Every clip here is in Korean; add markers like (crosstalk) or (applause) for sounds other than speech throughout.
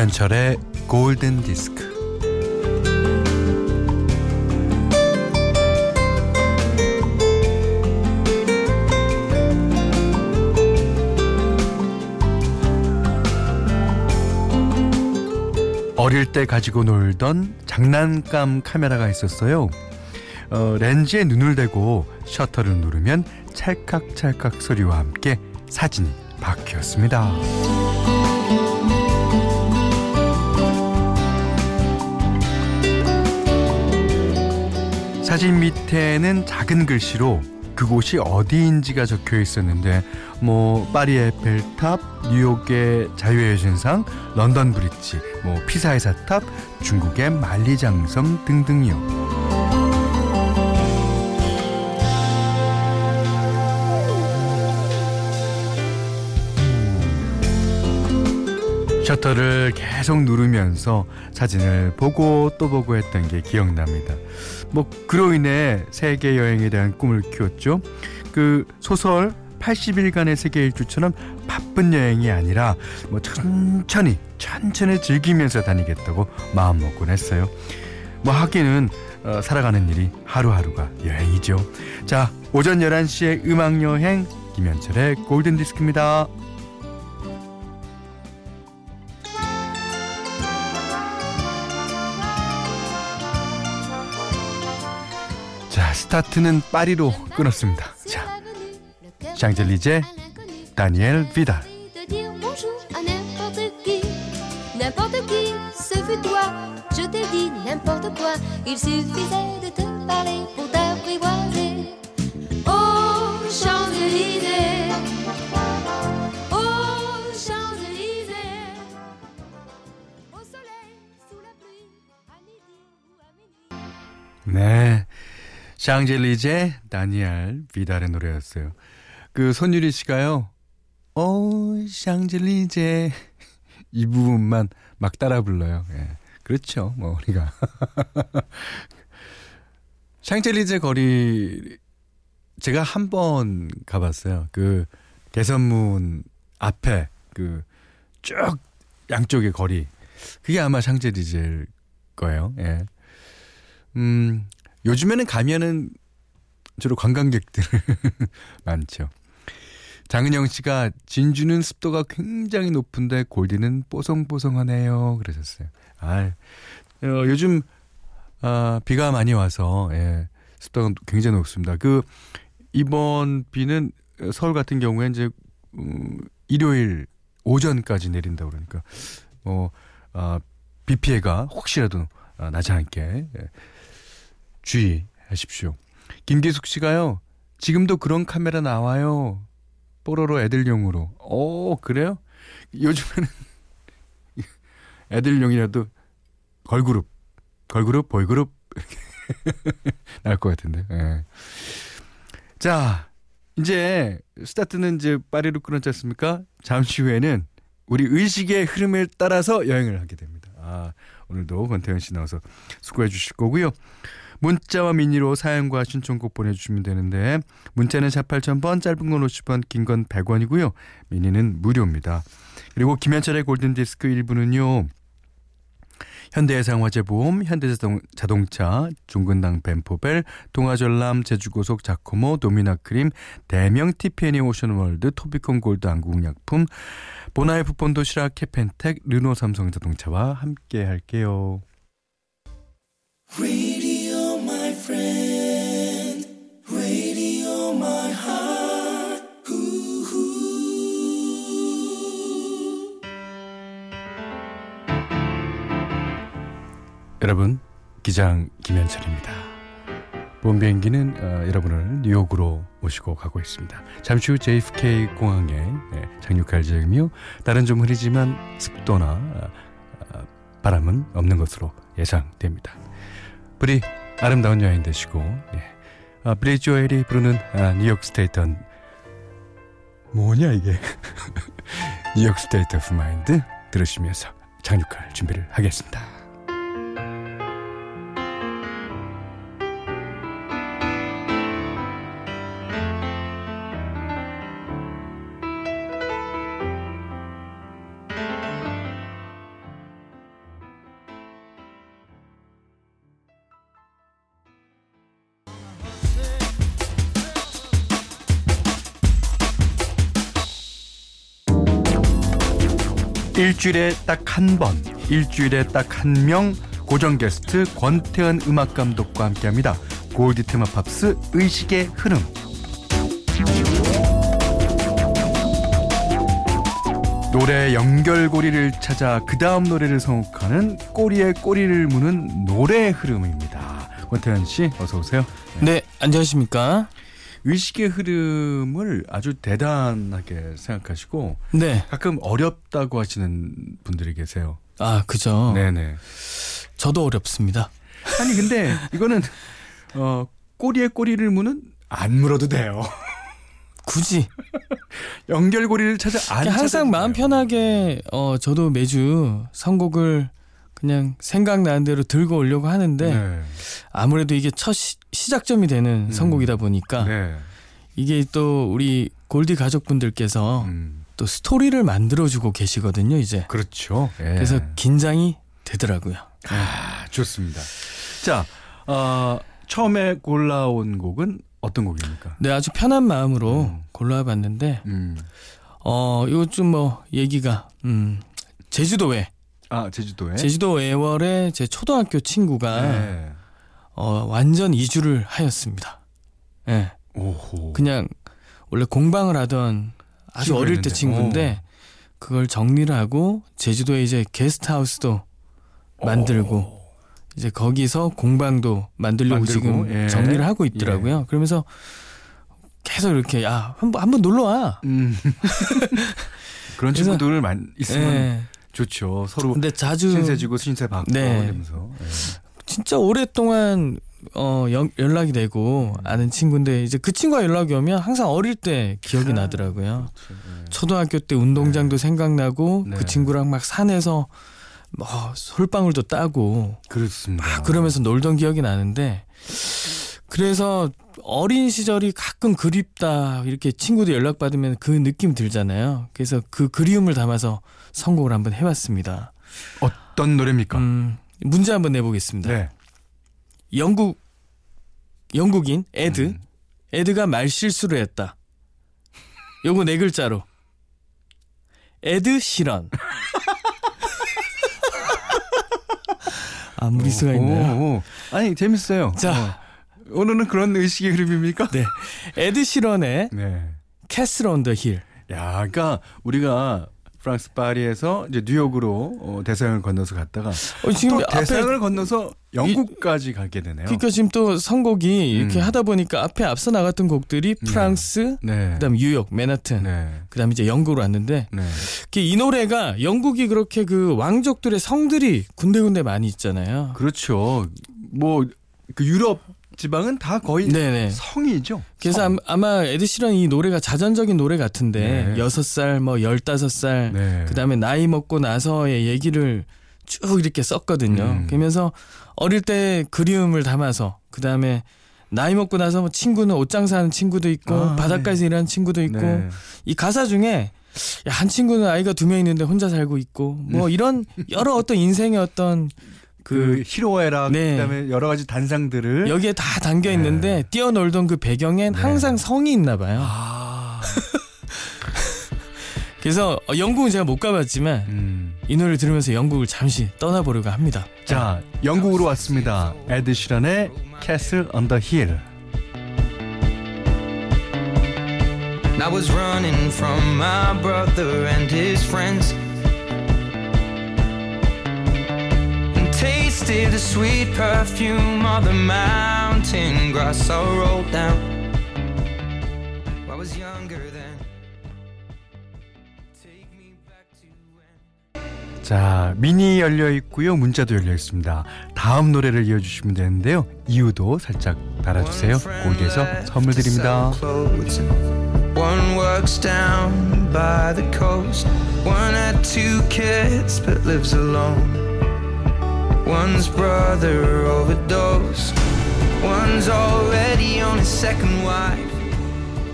김현철의 골든 디스크. 어릴 때 가지고 놀던 장난감 카메라가 있었어요. 어, 렌즈에 눈을 대고 셔터를 누르면 찰칵찰칵 소리와 함께 사진이 바뀌었습니다. 사진 밑에는 작은 글씨로 그곳이 어디인지가 적혀 있었는데 뭐 파리 에펠탑, 뉴욕의 자유의 여신상, 런던 브릿지, 뭐 피사의 사탑, 중국의 만리장성 등등이요. 셔터를 계속 누르면서 사진을 보고 또 보고 했던 게 기억납니다. 뭐 그로 인해 세계 여행에 대한 꿈을 키웠죠. 그 소설 80일간의 세계 일주처럼 바쁜 여행이 아니라 뭐 천천히 천천히 즐기면서 다니겠다고 마음먹곤 했어요. 뭐 하기는 어, 살아가는 일이 하루하루가 여행이죠. 자, 오전 11시에 음악 여행 김현철의 골든 디스크입니다. 스타트는 파리로 끊었습니다. 자, 샹젤리제 다니엘 비달. N'importe qui, ce fut toi. Je t'ai dit n'importe quoi. Il suffisait de te parler pour t'apprivoiser. Oh, Champs-Élysées. Oh, Champs-Élysées. Au soleil, sous la pluie, à midi ou à minuit. 네. 샹젤리제 다니엘 비달의 노래였어요. 그 손유리 씨가요. 어 샹젤리제 (laughs) 이 부분만 막 따라 불러요. 예. 그렇죠. 뭐 우리가 (laughs) 샹젤리제 거리 제가 한 번 가봤어요. 그 개선문 앞에 그 쭉 양쪽의 거리 그게 아마 샹젤리제일 거예요. 예. 음 요즘에는 가면은 주로 관광객들 (laughs) 많죠. 장은영 씨가 진주는 습도가 굉장히 높은데 골디는 뽀송뽀송하네요. 그러셨어요. 아, 어, 요즘 아, 비가 많이 와서 예, 습도가 굉장히 높습니다. 그 이번 비는 서울 같은 경우에 이제 음, 일요일 오전까지 내린다 그러니까 뭐 아, 비 피해가 혹시라도 아, 나지 않게 예, 주의하십시오. 김기숙 씨가요. 지금도 그런 카메라 나와요. 뽀로로 애들용으로. 오, 그래요? 요즘에는 (laughs) 애들용이라도 걸그룹, 걸그룹, 보이그룹 (laughs) 나올 것 같은데. 예. 자, 이제 스타트는 이제 파리로 끊었지 않습니까? 잠시 후에는 우리 의식의 흐름에 따라서 여행을 하게 됩니다. 아, 오늘도 권태현 씨 나와서 수고해 주실 거고요. 문자와 미니로 사연과 신청곡 보내주시면 되는데 문자는 샵 8000번 짧은 건 50원 긴 건 100원이고요. 미니는 무료입니다. 그리고 김현철의 골든디스크 1부는요. 현대해상화재보험, 현대자동차, 중근당 벤포벨, 동아전람, 제주고속 자코모, 도미나크림, 대명 티페니 오션월드, 토비콘 골드 한국약품, 보나이프 본도시락 캐펜텍, 르노 삼성자동차와 함께 할게요. 여러분 기장 김현철입니다. 본 비행기는 어, 여러분을 뉴욕으로 모시고 가고 있습니다. 잠시 후 JFK 공항에 네, 착륙할 예정이며 날은 좀 흐리지만 습도나 어, 어, 바람은 없는 것으로 예상됩니다. 부디 아름다운 여행 되시고 예. 아, 빌리 조엘이 부르는 아, New York State 뭐냐 이게 (laughs) New York State of Mind 들으시면서 착륙할 준비를 하겠습니다. 일주일에 딱 한 번, 일주일에 딱 한 명 고정 게스트 권태현 음악 감독과 함께합니다. 골디 테마 팝스 의식의 흐름. 노래 연결고리를 찾아 그 다음 노래를 선곡하는 꼬리에 꼬리를 무는 노래 흐름입니다. 권태현 씨, 어서 오세요. 네, 안녕하십니까? 의식의 흐름을 아주 대단하게 생각하시고 네. 가끔 어렵다고 하시는 분들이 계세요. 아, 그죠. 네네. 저도 어렵습니다. 아니 근데 이거는 어 꼬리에 꼬리를 무는 안 물어도 돼요. 굳이 연결고리를 찾아 안 항상 찾아도 마음. 편하게 어 저도 매주 선곡을 그냥 생각나는 대로 들고 오려고 하는데 네. 아무래도 이게 첫 시, 작점이 되는 음. 선곡이다 보니까 네. 이게 또 우리 골디 가족분들께서 음, 또 스토리를 만들어주고 계시거든요 이제 그렇죠. 예. 그래서 긴장이 되더라고요. 아, 좋습니다. 자, 어, 처음에 골라온 곡은 어떤 곡입니까? 네 아주 편한 마음으로 음. 골라봤는데 음. 어 이거 좀 뭐 얘기가 음 제주도에 아, 제주도에. 제주도 애월에 제 초등학교 친구가 네. 어, 완전 이주를 하였습니다. 예. 오호. 그냥 원래 공방을 하던 아주 어릴 때. 친구인데 그걸 정리를 하고 제주도에 이제 게스트하우스도 만들고 오. 이제 거기서 공방도 만들려고 만들고, 지금 예. 정리를 하고 있더라고요. 그러면서 계속 이렇게 야 한번 한번 놀러 와. 음. (laughs) 그런 친구들 만 있으면 예. 좋죠. 서로 근데 자주 신세 지고 신세 받고 네. 이러면서. 예. 진짜 오랫동안 어 연, 연락이 되고 아는 친구인데 이제 그 친구가 연락이 오면 항상 어릴 때 기억이 나더라고요. 그렇죠. 예. 초등학교 때 운동장도 생각나고 네. 그 친구랑 막 산에서 뭐 솔방울도 따고 그렇습니다. 막 그러면서 놀던 기억이 나는데 그래서 어린 시절이 가끔 그립다 이렇게 친구들 연락 받으면 그 느낌 들잖아요. 그래서 그 그리움을 담아서 선곡을 한번 해봤습니다. 어떤 노래입니까? 음, 문제 한번 내보겠습니다. 네. 영국 영국인 에드 음. 에드가 말 실수를 했다. 요거 네 글자로 에드 시런. 아 무리수가 있나요? 오, 오. 아니 재밌어요. 자. 어. 오늘은 그런 의식의 흐름입니까? 네. 에드 시런의 네. Castle on the Hill. 야, 그러니까 우리가 프랑스 파리에서 이제 뉴욕으로 어, 대서양을 건너서 갔다가 어, 지금 또 대서양을 건너서 영국까지 가게 되네요. 그러니까 지금 또 선곡이 이렇게 음. 하다 보니까 앞에 앞서 나갔던 곡들이 네. 프랑스, 네. 그다음 뉴욕, 맨하튼, 네. 그다음 이제 영국으로 왔는데 네. 이렇게 이 노래가 영국이 그렇게 그 왕족들의 성들이 군데군데 많이 있잖아요. 그렇죠. 뭐 그 유럽 지방은 다 거의 네네. 성이죠. 그래서 성. 암- 아마 에드시런 이 노래가 자전적인 노래 같은데 네. 여섯 살, 뭐 열다섯 살, 네. 그다음에 나이 먹고 나서의 얘기를 쭉 이렇게 썼거든요. 음. 그러면서 어릴 때 그리움을 담아서 그다음에 나이 먹고 나서 뭐 친구는 옷장사하는 친구도 있고 아, 바닷가에서 일하는 친구도 있고 네. 이 가사 중에 야, 한 친구는 아이가 두 명 있는데 혼자 살고 있고 뭐 이런 여러 어떤 인생의 어떤 그그 희로애락 네. 그다음에 여러 가지 단상들을 여기에 다 담겨 있는데 뛰어놀던 그 배경엔 네. 항상 성이 있나 봐요. 아. (laughs) 그래서 어, 영국은 제가 못 가봤지만 음. 이 노래를 들으면서 영국을 잠시 떠나보려고 합니다. 자, 영국으로 왔습니다. 에드 시런의 Castle on the Hill. I was running from my brother and his friends. Tasted the sweet perfume of the mountain grass I rolled down. I was younger then. Take me back to when. 자, 미니 열려 있고요. 문자도 열려 있습니다. 다음 노래를 이어 주시면 되는데요. 이유도 살짝 달아 주세요. 골드에서 선물 드립니다. One works down by the coast. One had two kids but lives alone. One's brother overdosed. One's already on his second wife.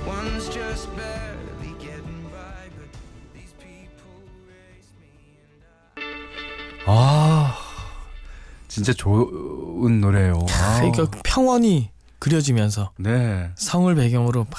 One's just barely getting by. But these people raised me and I. 아, 진짜 좋은 노래예요. 아, 그러니까 평원이 그려지면서 네. 성을 배경으로 막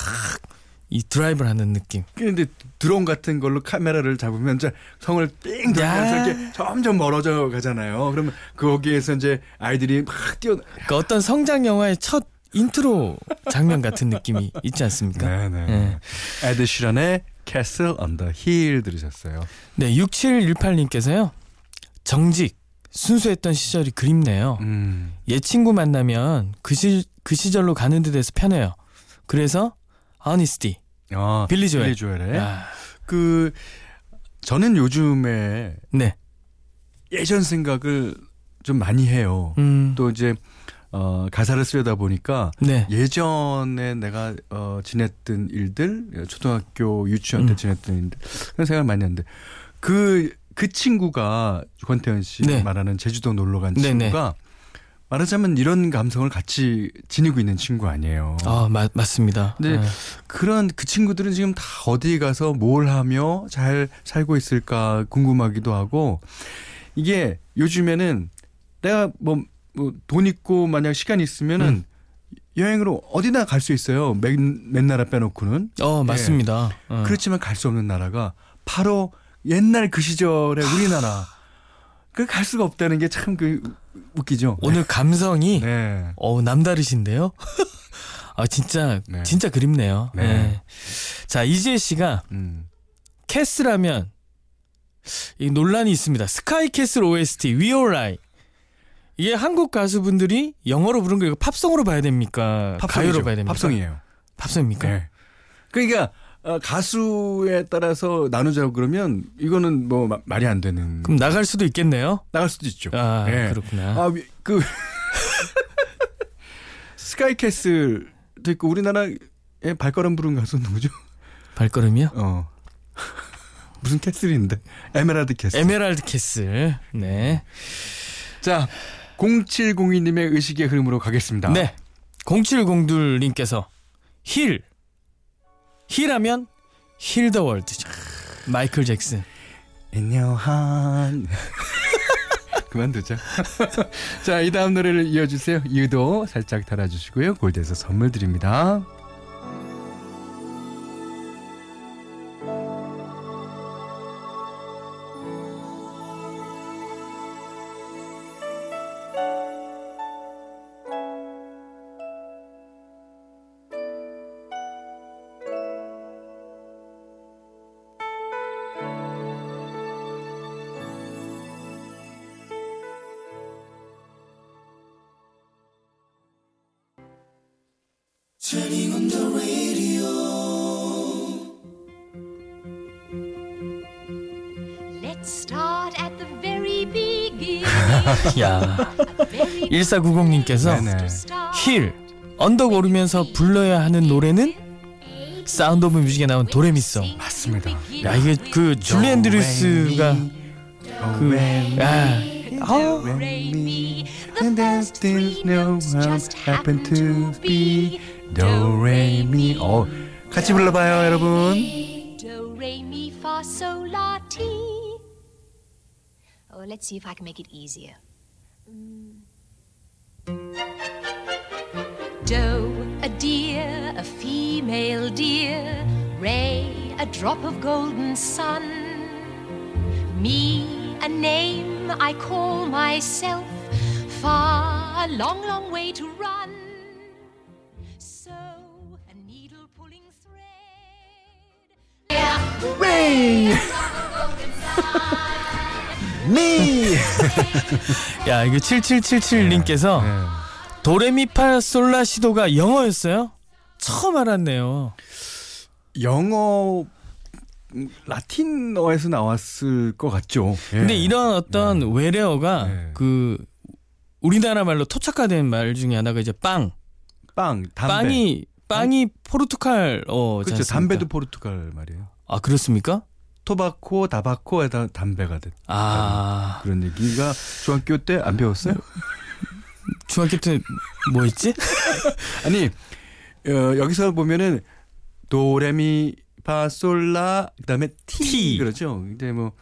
이 드라이브를 하는 느낌. 근데 드론 같은 걸로 카메라를 잡으면 이제 성을 삥 돌면서 야. 이렇게 점점 멀어져 가잖아요. 그러면 거기에서 이제 아이들이 막 뛰어. 그러니까 어떤 성장 영화의 첫 인트로 장면 같은 느낌이 있지 않습니까? 네네. 네. 에드 시런의 Castle on the Hill 들으셨어요. 네, 6718님께서요. 정직, 순수했던 시절이 그립네요. 음. 옛 친구 만나면 그, 시, 그 시절로 가는 데 대해서 편해요. 그래서 honesty. 아, 빌리 조엘. 빌리 조엘의 아, 그 저는 요즘에 네. 예전 생각을 좀 많이 해요. 음, 또 이제 어, 가사를 쓰려다 보니까 네. 예전에 내가 어, 지냈던 일들, 초등학교 유치원 때 음. 지냈던 일들 그런 생각을 많이 하는데 그, 그 친구가 권태현 씨 네. 말하는 제주도 놀러 간 네, 친구가 말하자면 이런 감성을 같이 지니고 있는 친구 아니에요. 아, 맞, 맞습니다. 네. 네. 그런 그 친구들은 지금 다 어디 가서 뭘 하며 잘 살고 있을까 궁금하기도 하고 이게 요즘에는 내가 뭐돈 있고 만약 시간 있으면은 음. 여행으로 어디나 갈 수 있어요. 맨, 맨 나라 빼놓고는. 어, 맞습니다. 어. 그렇지만 갈 수 없는 나라가 바로 옛날 그 시절의 우리나라. 그 갈 수가 없다는 게 참 그 웃기죠. 오늘 감성이 네. 어 남다르신데요. (laughs) 아 진짜 네. 진짜 그립네요. 네. 네. 자 이재 씨가 음. 캐슬하면 이 논란이 있습니다. 스카이 캐슬 OST We All Lie 이게 한국 가수분들이 영어로 부른 거 이거 팝송으로 봐야 됩니까? 팝송이죠. 가요로 봐야 됩니까? 팝송이에요. 팝송입니까? 네. 그러니까 어, 가수에 따라서 나누자고 그러면 이거는 뭐 마- 말이 안 되는. 그럼 나갈 수도 있겠네요. 나갈 수도 있죠. 아 네. 그렇구나. 아, 위- 그 (laughs) 스카이캐슬도 있고 우리나라에 발걸음 부른 가수 누구죠? 발걸음이요? 어. 무슨 캐슬인데? 에메랄드 캐슬. 에메랄드 캐슬. 네. 자, 0702님의 의식의 흐름으로 가겠습니다. 네. 0702님께서 Hill. Hill하면 Heal the World죠. 마이클 잭슨. In your heart. 그만두자. 자, 이 다음 노래를 이어주세요. 이유도 살짝 달아주시고요. 골디에서 선물 드립니다. (laughs) 야. Very 1490님께서 네네. Hill. 언덕 오르면서 불러야 하는 노래는 Sound of Music에 나온 도레미송. 맞습니다. 야 이게 그 줄리 앤드류스가 그 야. 아, me. The first three notes just happen to be Do, re, mi 어, 같이 불러봐요 여러분 Do, re, mi, fa, sol, la, ti. Oh, let's see if I can make it easier. Mm. Do, a deer, a female deer. Ray, a drop of golden sun. Me, a name I call myself. Far, a long, long way to run. So, a needle pulling thread. Yeah. 미 (laughs) 야 이거 7777님께서 네. 도레미파 솔라시도가 영어였어요? 처음 알았네요. 영어 음, 라틴어에서 나왔을 것 같죠 예. 근데 이런 어떤 외래어가 네. 그 우리나라 말로 토착화된 말 중에 하나가 이제 빵. 빵 담배 빵이 빵이 포르투갈어 그렇죠 담배도 포르투갈 말이에요 아 그렇습니까? 토바코 다바코에다 담배가 된아 그런 얘기가 중학교 때 안 배웠어요? (laughs) 중학교 때 뭐 있지? (laughs) 아니 어, 여기서 보면은 도레미 파솔라 그다음에 티, 티. 그렇죠. 근데 뭐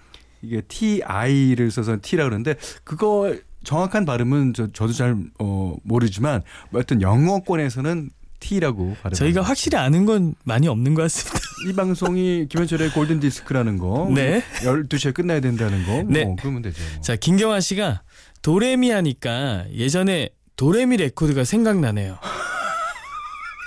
이게 T I를 써서 T라 그러는데 그거 정확한 발음은 저, 저도 잘 어, 모르지만 뭐 하여튼 영어권에서는 T라고 발음. 저희가 확실히 아는 건 많이 없는 것 같습니다. 이 방송이 김현철의 골든 디스크라는 거. 네. 12시에 끝나야 된다는 거. 네. 뭐 그러면 되죠. 자, 김경환 씨가 도레미 하니까 예전에 도레미 레코드가 생각나네요. (laughs)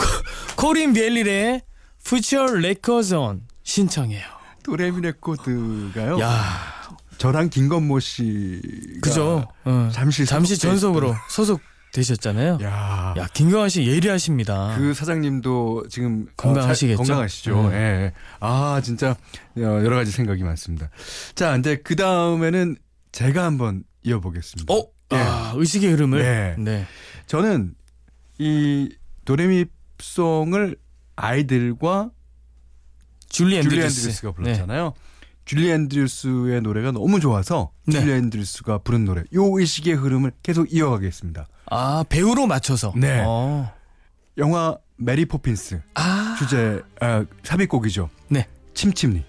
코- 코린 베일리 래의 Put Your Records On 신청해요. 도레미 레코드가요. 야, 저랑 김건모 씨. 그죠? 어, 잠시 잠시 전속으로 (laughs) 소속 되셨잖아요. 야. 야, 김경환 씨 예리하십니다. 그 사장님도 지금 어, 건강하시겠죠? 잘- 건강하시죠. 음. 예. 아 진짜 어, 여러 가지 생각이 많습니다. 자, 이제 그 다음에는 제가 한번 이어보겠습니다. 어? 예. 아, 의식의 흐름을. 네. 네. 저는 이 도레미송을 아이들과 줄리. 앤드루스가 불렀잖아요. 줄리 앤드루스의 노래가 너무 좋아서 네. 줄리 앤드루스가 부른 노래. 요 의식의 흐름을 계속 이어가겠습니다. 아, 배우로 맞춰서. 네. 어. 영화 메리 포핀스 아. 주제 아, 삽입곡이죠. 네. Chim Chimney.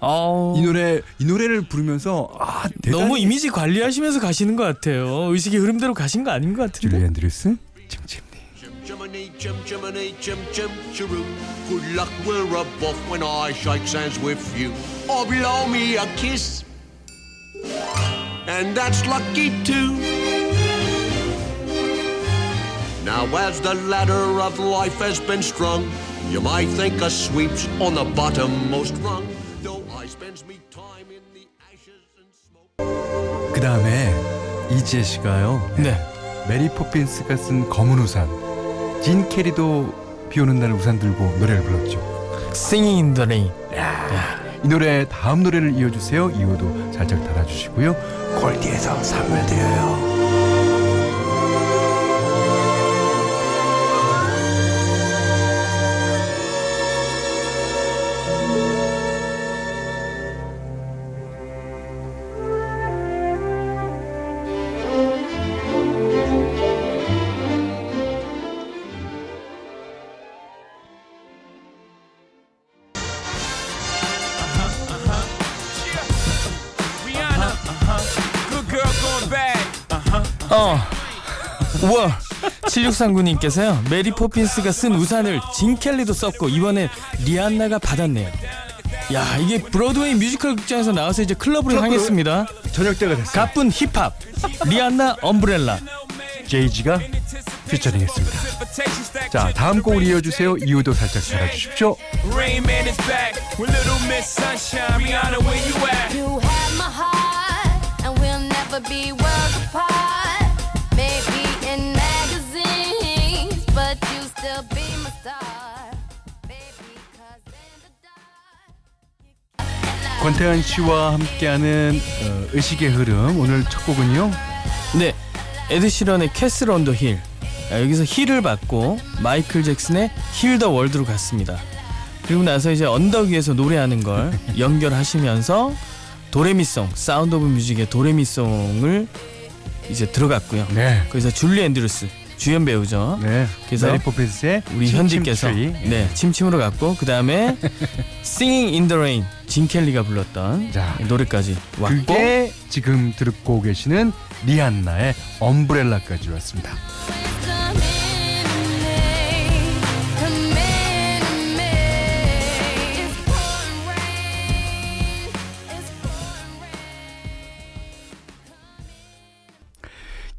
어. 이 노래 이 노래를 부르면서 아 너무 이미지 관리하시면서 가시는 것 같아요. 의식의 흐름대로 가신 거 아닌 것 줄리 같은데. 앤드루스 침침니. Jiminy, Jim, Jiminy, Jim, Jim, Chiroo. Good luck, we're buff when I shake hands with you. Or blow me a kiss. And that's lucky too. Now, as the ladder of life has been strung, you might think a sweep's on the bottommost rung. Though I spends me time in the ashes and smoke. 그 다음에 이지혜 씨가요. 네. 메리 포핀스가 쓴 검은 우산. 진 켈리도 비 오는 날 우산 들고 노래를 불렀죠. Singing in the Rain. 이 노래 다음 노래를 이어주세요. 이유도 살짝 달아주시고요. 골디에서 선물 드려요. 어. (laughs) 우와. 7639님께서요. 메리 포핀스가 쓴 우산을 진 켈리도 썼고 이번엔 리안나가 받았네요. 야 이게 브로드웨이 뮤지컬 극장에서 나와서 이제 클럽으로 클럽으로? 향했습니다. 저녁 때가 됐어요. 갑분 힙합 리안나 Umbrella. 제이지가 피처링했습니다. 자 다음 곡을 이어주세요. 이유도 살짝 달아주십시오. Rain Man is back with Little Miss Sunshine. Rihanna, where you at? 권태현 씨와 함께하는 어, 의식의 흐름 오늘 첫 곡은요. 네. 에드시런의 Castle on the Hill. 아, 여기서 Hill을 받고 마이클 잭슨의 Heal the World로 갔습니다. 그리고 나서 이제 언덕 위에서 노래하는 걸 (laughs) 연결하시면서 도레미송, Sound of Music의 도레미송을 이제 들어갔고요. 네. 그래서 줄리 앤드루스 주연 배우죠. 네. 그래서 메리 포핀스의 우리 Chim Chim Cher-ee. 네 Chim Chim으로 갔고 그 다음에 (laughs) Singing in the Rain 진 켈리가 불렀던 자, 노래까지 왔고 그게 지금 듣고 계시는 리안나의 엄브렐라까지 왔습니다.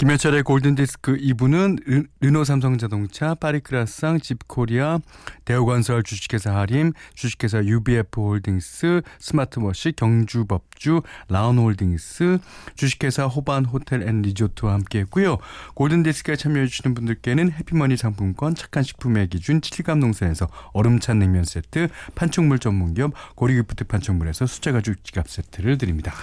김현철의 골든디스크 2부는 르, 르노 삼성자동차, 파리크라상, 집코리아, 대우건설 주식회사 하림, 주식회사 UBF 홀딩스, 스마트워시, 경주법주, 라운홀딩스, 주식회사 호반 호텔 앤 리조트와 함께했고요. 골든디스크에 참여해주시는 분들께는 해피머니 상품권, 착한 식품의 기준, 칠갑농산에서 얼음찬 냉면 세트, 판촉물 전문기업 고리기프트 판촉물에서 수제가죽 지갑 세트를 드립니다.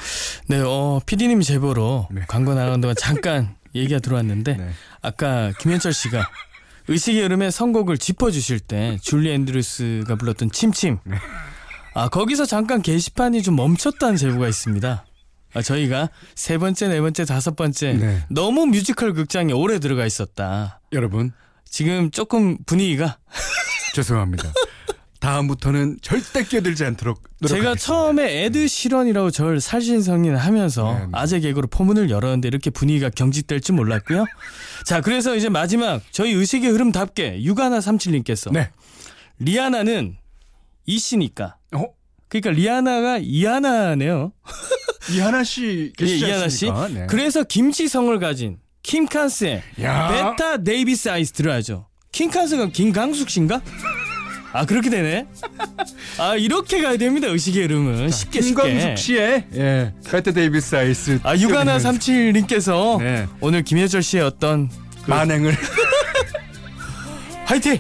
네, 어, PD님 제보로 네. 광고 나가는 동안 잠깐 (laughs) 얘기가 들어왔는데 네. 아까 김현철 씨가 의식의 흐름의 선곡을 짚어주실 때 줄리 앤드루스가 불렀던 Chim Chim 네. 아 거기서 잠깐 게시판이 좀 멈췄다는 제보가 있습니다. 아, 저희가 세 번째, 네 번째, 다섯 번째 네. 너무 뮤지컬 극장에 오래 들어가 있었다. 여러분 지금 조금 분위기가 죄송합니다. 다음부터는 절대 끼어들지 않도록 제가 노력하겠습니다. 처음에 에드 시런이라고 저를 살신성인 하면서 네, 네. 아재 개그로 포문을 열었는데 이렇게 분위기가 경직될 줄 몰랐고요. 자, 그래서 이제 마지막 저희 의식의 흐름답게 유가나 삼칠님께서 네. 리아나는 이씨니까. 어? 그러니까 리아나가 이하나네요. 이하나 씨 (laughs) 예, 계시지 이하나 씨. 네. 그래서 김치성을 가진 킴칸스의 야. 베타 데이비스 아이스 들어야죠. 킹칸스가 김강숙 씨인가? 아 그렇게 되네. 아 이렇게 가야 됩니다. 의식의 흐름은 쉽게 쉽게. 김광숙 씨의 예, 베트 데이비스 아이스 아 유가나 띄워드리면서 37님께서 네. 오늘 김혜철 씨의 어떤 만행을 (laughs) 화이팅!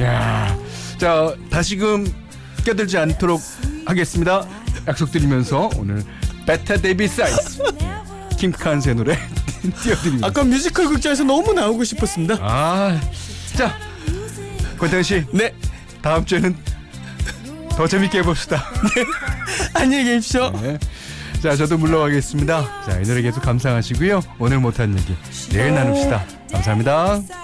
야. 자, 다시금 끼어들지 않도록 하겠습니다. 약속드리면서 오늘 Bette Davis Eyes 킴칸스의 노래 (laughs) 띄워드립니다. 아까 뮤지컬 극장에서 너무 나오고 싶었습니다. 아, 자, 권태현 씨, 네 다음 주에는 더 재밌게 해봅시다. (laughs) 안녕히 계십시오. 네. 자, 저도 물러가겠습니다. 자, 이 노래 계속 감상하시고요. 오늘 못한 얘기 내일 나눕시다. 감사합니다.